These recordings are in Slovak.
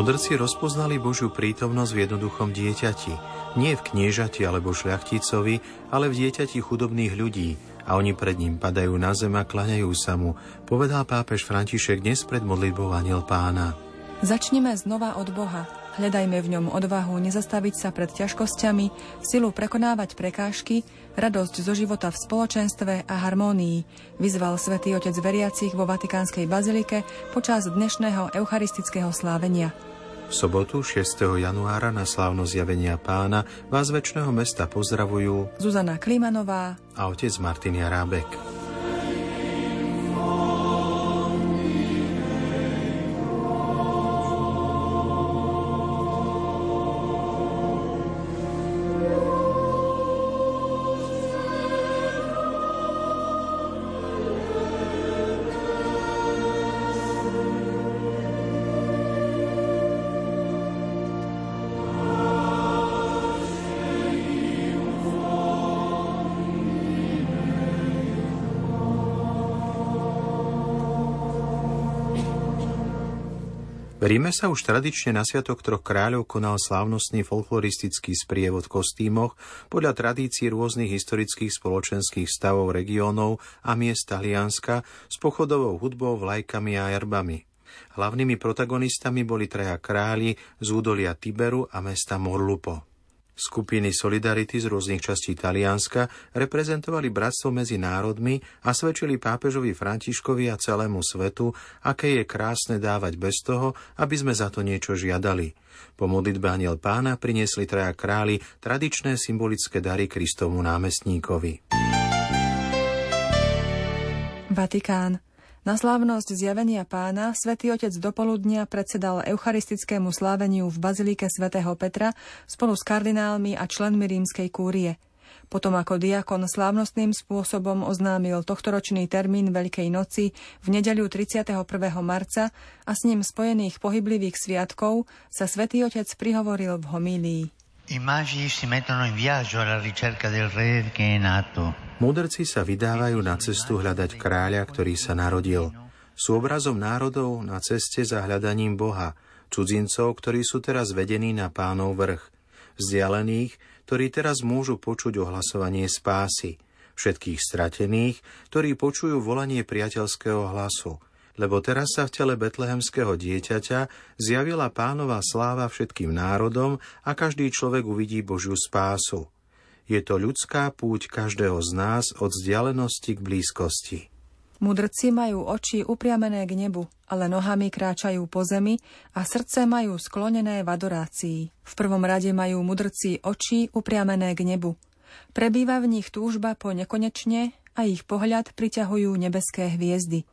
Mudrci rozpoznali Božiu prítomnosť v jednoduchom dieťati. Nie v kniežati alebo šľachticovi, ale v dieťati chudobných ľudí. A oni pred ním padajú na zem a klaňajú sa mu, povedal pápež František dnes pred modlitbou Aniel pána. Začneme znova od Boha. Hľadajme v ňom odvahu nezastaviť sa pred ťažkosťami, silu prekonávať prekážky, radosť zo života v spoločenstve a harmónii, vyzval svätý Otec veriacich vo Vatikánskej bazilike počas dnešného eucharistického slávenia. V sobotu 6. januára na slávno zjavenia pána vás väčšného mesta pozdravujú Zuzana Klimanová a otec Martin Jarábek. V Ríme sa už tradične na Sviatok troch kráľov konal slávnostný folkloristický sprievod v kostýmoch podľa tradícií rôznych historických spoločenských stavov regiónov a miest Talianska s pochodovou hudbou, vlajkami a erbami. Hlavnými protagonistami boli traja králi z údolia Tiberu a mesta Morlupo. Skupiny Solidarity z rôznych častí Talianska reprezentovali bratstvo medzi národmi a svedčili pápežovi Františkovi a celému svetu, aké je krásne dávať bez toho, aby sme za to niečo žiadali. Po modlitbe aniel pána priniesli traja králi tradičné symbolické dary Kristovmu námestníkovi. Vatikán. Na slávnosť zjavenia pána svätý Otec dopoludnia predsedal eucharistickému sláveniu v Bazilike svätého Petra spolu s kardinálmi a členmi rímskej kúrie. Potom ako diakon slávnostným spôsobom oznámil tohtoročný termín Veľkej noci v nedeľu 31. marca a s ním spojených pohyblivých sviatkov sa svätý Otec prihovoril v homílii. I si mettono in viaggio alla ricerca del re che è nato. Mudrci sa vydávajú na cestu hľadať kráľa, ktorý sa narodil. Sú obrazom národov na ceste za hľadaním Boha, cudzincov, ktorí sú teraz vedení na pánov vrch, vzdialených, ktorí teraz môžu počuť ohlasovanie spásy, všetkých stratených, ktorí počujú volanie priateľského hlasu – lebo teraz sa v tele betlehemského dieťaťa zjavila pánova sláva všetkým národom a každý človek uvidí Božiu spásu. Je to ľudská púť každého z nás od vzdialenosti k blízkosti. Mudrci majú oči upriamené k nebu, ale nohami kráčajú po zemi a srdce majú sklonené v adorácii. V prvom rade majú mudrci oči upriamené k nebu. Prebýva v nich túžba po nekonečne a ich pohľad priťahujú nebeské hviezdy.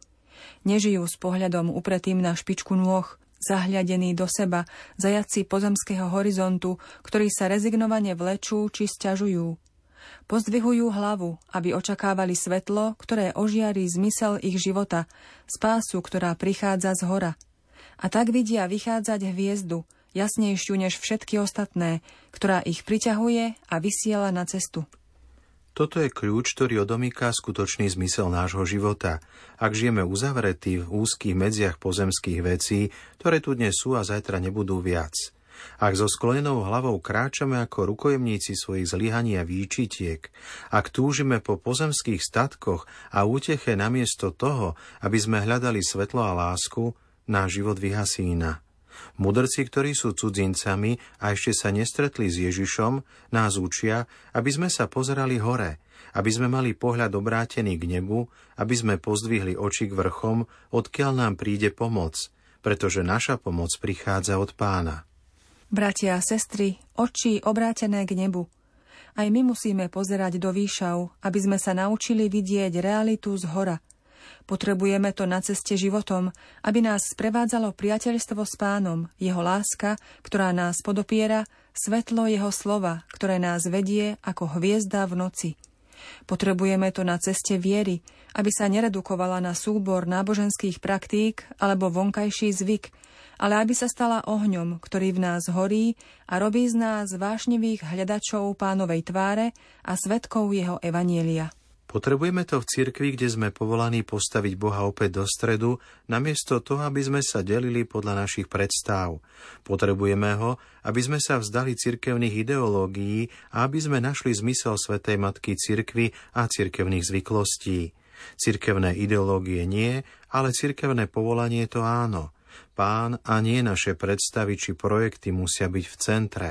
Nežijú s pohľadom upretým na špičku nôh, zahľadení do seba, zajaci pozemského horizontu, ktorí sa rezignovane vlečú či sťažujú. Pozdvihujú hlavu, aby očakávali svetlo, ktoré ožiarí zmysel ich života, spásu, ktorá prichádza z hora. A tak vidia vychádzať hviezdu, jasnejšiu než všetky ostatné, ktorá ich priťahuje a vysiela na cestu. Toto je kľúč, ktorý odomýka skutočný zmysel nášho života. Ak žijeme uzavretí v úzkých medziach pozemských vecí, ktoré tu dnes sú a zajtra nebudú viac. Ak so sklonenou hlavou kráčame ako rukojemníci svojich zlyhaní a výčitiek, ak túžime po pozemských statkoch a úteche namiesto toho, aby sme hľadali svetlo a lásku, náš život vyhasína. Mudrci, ktorí sú cudzincami a ešte sa nestretli s Ježišom, nás učia, aby sme sa pozerali hore, aby sme mali pohľad obrátený k nebu, aby sme pozdvihli oči k vrchom, odkiaľ nám príde pomoc, pretože naša pomoc prichádza od pána. Bratia a sestry, oči obrátené k nebu. Aj my musíme pozerať do výšav, aby sme sa naučili vidieť realitu z hora. Potrebujeme to na ceste životom, aby nás sprevádzalo priateľstvo s pánom, jeho láska, ktorá nás podopiera, svetlo jeho slova, ktoré nás vedie ako hviezda v noci. Potrebujeme to na ceste viery, aby sa neredukovala na súbor náboženských praktík alebo vonkajší zvyk, ale aby sa stala ohňom, ktorý v nás horí a robí z nás vášnivých hľadačov pánovej tváre a svetkov jeho evanielia. Potrebujeme to v cirkvi, kde sme povolaní postaviť Boha opäť do stredu, namiesto toho, aby sme sa delili podľa našich predstav. Potrebujeme ho, aby sme sa vzdali cirkevných ideológií a aby sme našli zmysel Svetej Matky cirkvy a cirkevných zvyklostí. Cirkevné ideológie nie, ale cirkevné povolanie to áno. Pán a nie naše predstavy či projekty musia byť v centre.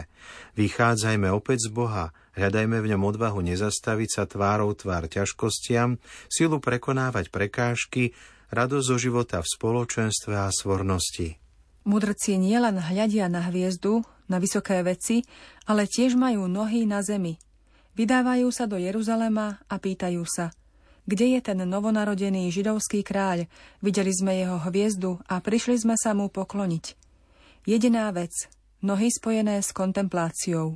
Vychádzajme opäť z Boha, hľadajme v ňom odvahu nezastaviť sa tvárou tvár ťažkostiam, silu prekonávať prekážky, radosť zo života v spoločenstve a svornosti. Mudrci nielen hľadia na hviezdu, na vysoké veci, ale tiež majú nohy na zemi. Vydávajú sa do Jeruzalema a pýtajú sa – kde je ten novonarodený židovský kráľ? Videli sme jeho hviezdu a prišli sme sa mu pokloniť. Jediná vec, nohy spojené s kontempláciou.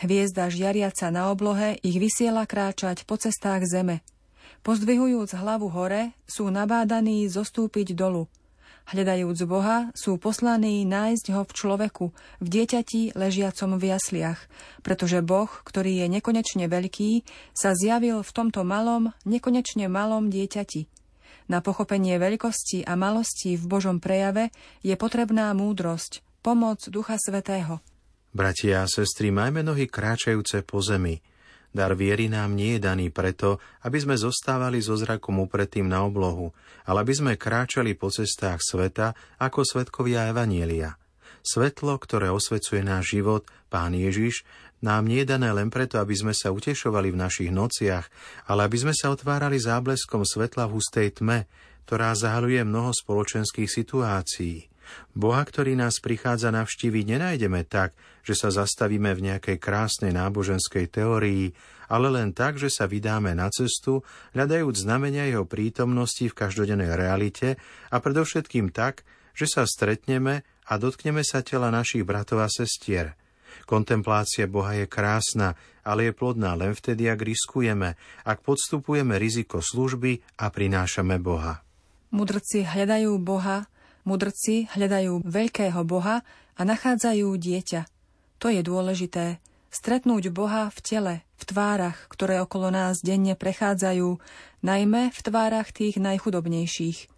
Hviezda žiariaca na oblohe ich vysiela kráčať po cestách zeme. Pozdvihujúc hlavu hore, sú nabádaní zostúpiť dolu – Hľadajúc Boha, sú poslaní nájsť ho v človeku, v dieťati ležiacom v jasliach, pretože Boh, ktorý je nekonečne veľký, sa zjavil v tomto malom, nekonečne malom dieťati. Na pochopenie veľkosti a malosti v Božom prejave je potrebná múdrosť, pomoc Ducha Svetého. Bratia a sestry, majme nohy kráčajúce po zemi, Dar viery nám nie je daný preto, aby sme zostávali so zrakom upretým na oblohu, ale aby sme kráčali po cestách sveta ako svetkovia Evanielia. Svetlo, ktoré osvecuje náš život, Pán Ježiš, nám nie je dané len preto, aby sme sa utešovali v našich nociach, ale aby sme sa otvárali zábleskom svetla v hustej tme, ktorá zahaluje mnoho spoločenských situácií. Boha, ktorý nás prichádza navštíviť, nenájdeme tak, že sa zastavíme v nejakej krásnej náboženskej teórii, ale len tak, že sa vydáme na cestu, hľadajúc znamenia jeho prítomnosti v každodennej realite a predovšetkým tak, že sa stretneme a dotkneme sa tela našich bratov a sestier. Kontemplácia Boha je krásna, ale je plodná len vtedy, ak riskujeme, ak podstupujeme riziko služby a prinášame Boha. Mudrci hľadajú Boha, Mudrci hľadajú veľkého Boha a nachádzajú dieťa. To je dôležité. Stretnúť Boha v tele, v tvárach, ktoré okolo nás denne prechádzajú, najmä v tvárach tých najchudobnejších.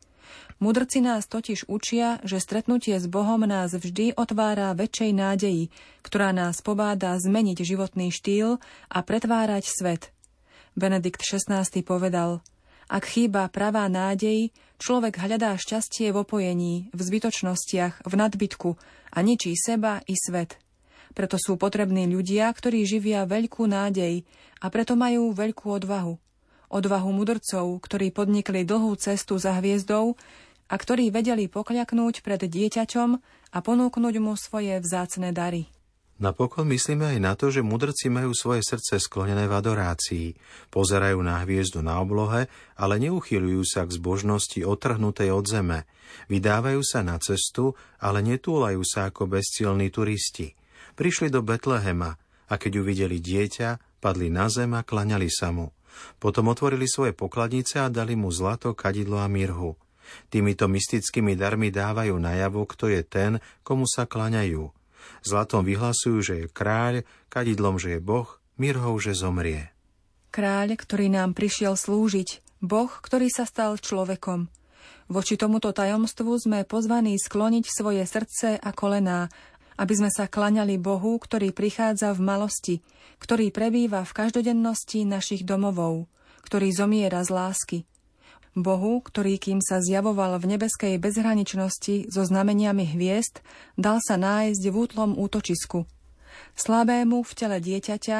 Mudrci nás totiž učia, že stretnutie s Bohom nás vždy otvára väčšej nádeji, ktorá nás pobáda zmeniť životný štýl a pretvárať svet. Benedikt XVI povedal – ak chýba pravá nádej, človek hľadá šťastie v opojení, v zbytočnostiach, v nadbytku a ničí seba i svet. Preto sú potrební ľudia, ktorí živia veľkú nádej a preto majú veľkú odvahu. Odvahu mudrcov, ktorí podnikli dlhú cestu za hviezdou a ktorí vedeli pokľaknúť pred dieťaťom a ponúknuť mu svoje vzácne dary. Napokon myslíme aj na to, že mudrci majú svoje srdce sklonené v adorácii. Pozerajú na hviezdu na oblohe, ale neuchyľujú sa k zbožnosti otrhnutej od zeme. Vydávajú sa na cestu, ale netúlajú sa ako bezcielní turisti. Prišli do Betlehema a keď uvideli dieťa, padli na zem a klaňali sa mu. Potom otvorili svoje pokladnice a dali mu zlato, kadidlo a mirhu. Týmito mystickými darmi dávajú najavo, kto je ten, komu sa klaňajú – Zlatom vyhlasujú, že je kráľ, kadidlom, že je boh, mirhou, že zomrie. Kráľ, ktorý nám prišiel slúžiť, boh, ktorý sa stal človekom. Voči tomuto tajomstvu sme pozvaní skloniť svoje srdce a kolená, aby sme sa klaňali Bohu, ktorý prichádza v malosti, ktorý prebýva v každodennosti našich domovov, ktorý zomiera z lásky, Bohu, ktorý kým sa zjavoval v nebeskej bezhraničnosti so znameniami hviezd, dal sa nájsť v útlom útočisku. Slabému v tele dieťaťa,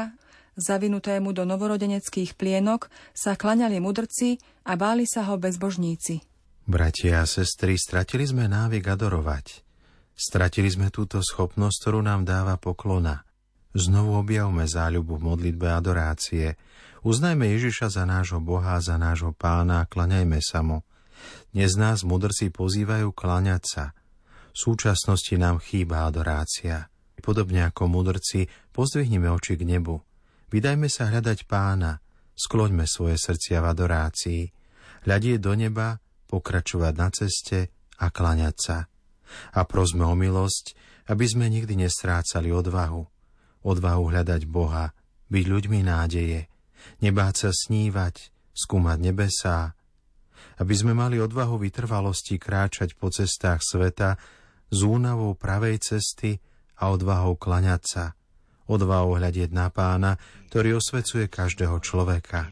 zavinutému do novorodeneckých plienok, sa klaňali mudrci a báli sa ho bezbožníci. Bratia a sestry, stratili sme návyk adorovať. Stratili sme túto schopnosť, ktorú nám dáva poklona. Znovu objavme záľubu v modlitbe adorácie – Uznajme Ježiša za nášho Boha, za nášho pána, klaňajme sa mu. Dnes nás mudrci pozývajú kláňať sa. V súčasnosti nám chýba adorácia. Podobne ako mudrci, pozdvihnime oči k nebu. Vydajme sa hľadať pána, skloňme svoje srdcia v adorácii. Hľadie do neba, pokračovať na ceste a kláňať sa. A prosme o milosť, aby sme nikdy nestrácali odvahu. Odvahu hľadať Boha, byť ľuďmi nádeje, nebáť sa snívať, skúmať nebesá, aby sme mali odvahu vytrvalosti kráčať po cestách sveta z únavou pravej cesty a odvahou klaňať sa, odvahou hľadieť na pána, ktorý osvecuje každého človeka.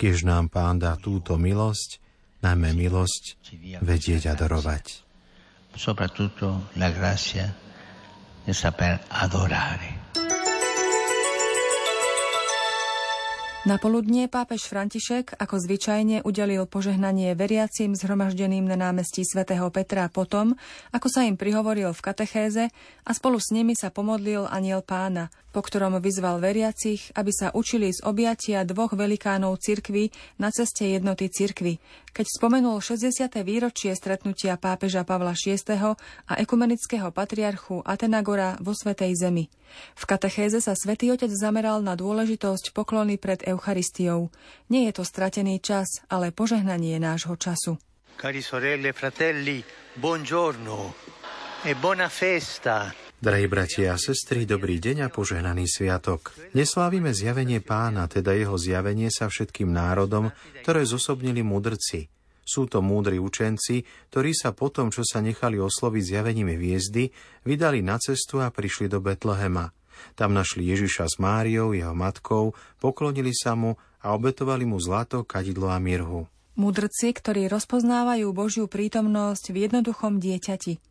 Kiež nám pán dá túto milosť, najmä milosť vedieť a darovať. Soprattutto la grazia di saper adorare. Na poludnie pápež František ako zvyčajne udelil požehnanie veriacim zhromaždeným na námestí svätého Petra potom, ako sa im prihovoril v katechéze a spolu s nimi sa pomodlil aniel pána, po ktorom vyzval veriacich, aby sa učili z objatia dvoch velikánov cirkvy na ceste jednoty cirkvy, keď spomenul 60. výročie stretnutia pápeža Pavla VI. a ekumenického patriarchu Atenagora vo Svetej Zemi. V katechéze sa svätý Otec zameral na dôležitosť poklony pred Eucharistiou. Nie je to stratený čas, ale požehnanie nášho času. Cari sorelle, fratelli, buongiorno e buona festa. Drahí bratia a sestry, dobrý deň a požehnaný sviatok. Neslávime zjavenie pána, teda jeho zjavenie sa všetkým národom, ktoré zosobnili mudrci. Sú to múdri učenci, ktorí sa potom, čo sa nechali osloviť zjavením hviezdy, vydali na cestu a prišli do Betlehema. Tam našli Ježiša s Máriou, jeho matkou, poklonili sa mu a obetovali mu zlato, kadidlo a mirhu. Mudrci, ktorí rozpoznávajú Božiu prítomnosť v jednoduchom dieťati –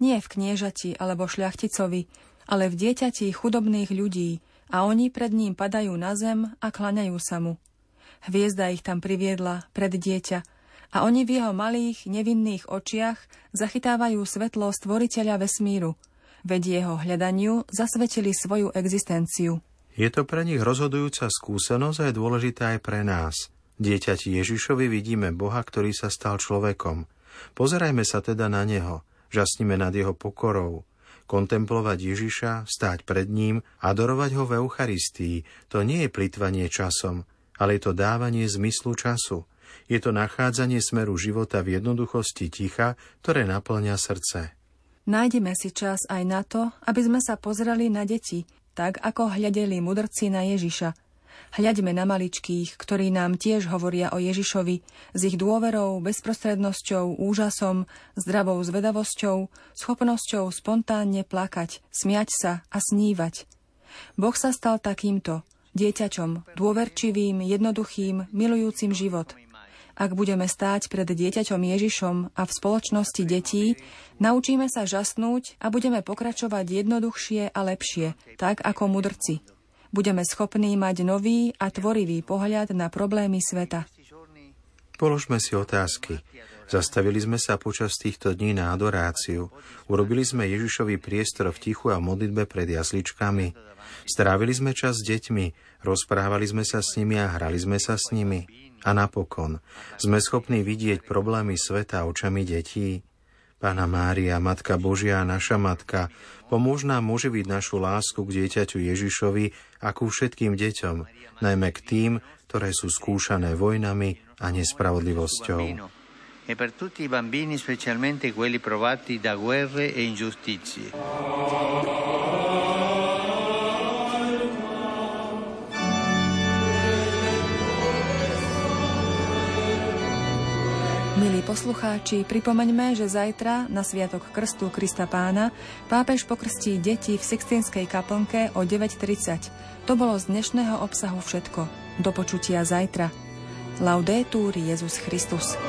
nie v kniežati alebo šľachticovi, ale v dieťati chudobných ľudí a oni pred ním padajú na zem a klaňajú sa mu. Hviezda ich tam priviedla pred dieťa a oni v jeho malých, nevinných očiach zachytávajú svetlo stvoriteľa vesmíru, veď jeho hľadaniu zasvetili svoju existenciu. Je to pre nich rozhodujúca skúsenosť a je dôležitá aj pre nás. Dieťati Ježišovi vidíme Boha, ktorý sa stal človekom. Pozerajme sa teda na Neho – žasnime nad jeho pokorou, kontemplovať Ježiša, stáť pred ním, adorovať ho v Eucharistii, to nie je plitvanie časom, ale je to dávanie zmyslu času. Je to nachádzanie smeru života v jednoduchosti ticha, ktoré naplňa srdce. Nájdeme si čas aj na to, aby sme sa pozreli na deti, tak ako hľadeli mudrci na Ježiša – Hľaďme na maličkých, ktorí nám tiež hovoria o Ježišovi, s ich dôverou, bezprostrednosťou, úžasom, zdravou zvedavosťou, schopnosťou spontánne plakať, smiať sa a snívať. Boh sa stal takýmto, dieťačom, dôverčivým, jednoduchým, milujúcim život. Ak budeme stáť pred dieťaťom Ježišom a v spoločnosti detí, naučíme sa žasnúť a budeme pokračovať jednoduchšie a lepšie, tak ako mudrci budeme schopní mať nový a tvorivý pohľad na problémy sveta. Položme si otázky. Zastavili sme sa počas týchto dní na adoráciu. Urobili sme Ježišovi priestor v tichu a modlitbe pred jasličkami. Strávili sme čas s deťmi, rozprávali sme sa s nimi a hrali sme sa s nimi. A napokon, sme schopní vidieť problémy sveta očami detí. Pána Mária, Matka Božia, naša Matka, pomôž nám oživiť našu lásku k dieťaťu Ježišovi a ku všetkým deťom, najmä k tým, ktoré sú skúšané vojnami a nespravodlivosťou. E per tutti i bambini, specialmente quelli provati da guerre e ingiustizie. Milí poslucháči, pripomeňme, že zajtra na Sviatok Krstu Krista Pána pápež pokrstí deti v Sixtinskej kaplnke o 9.30. To bolo z dnešného obsahu všetko. Do počutia zajtra. Laudetur Jezus Christus.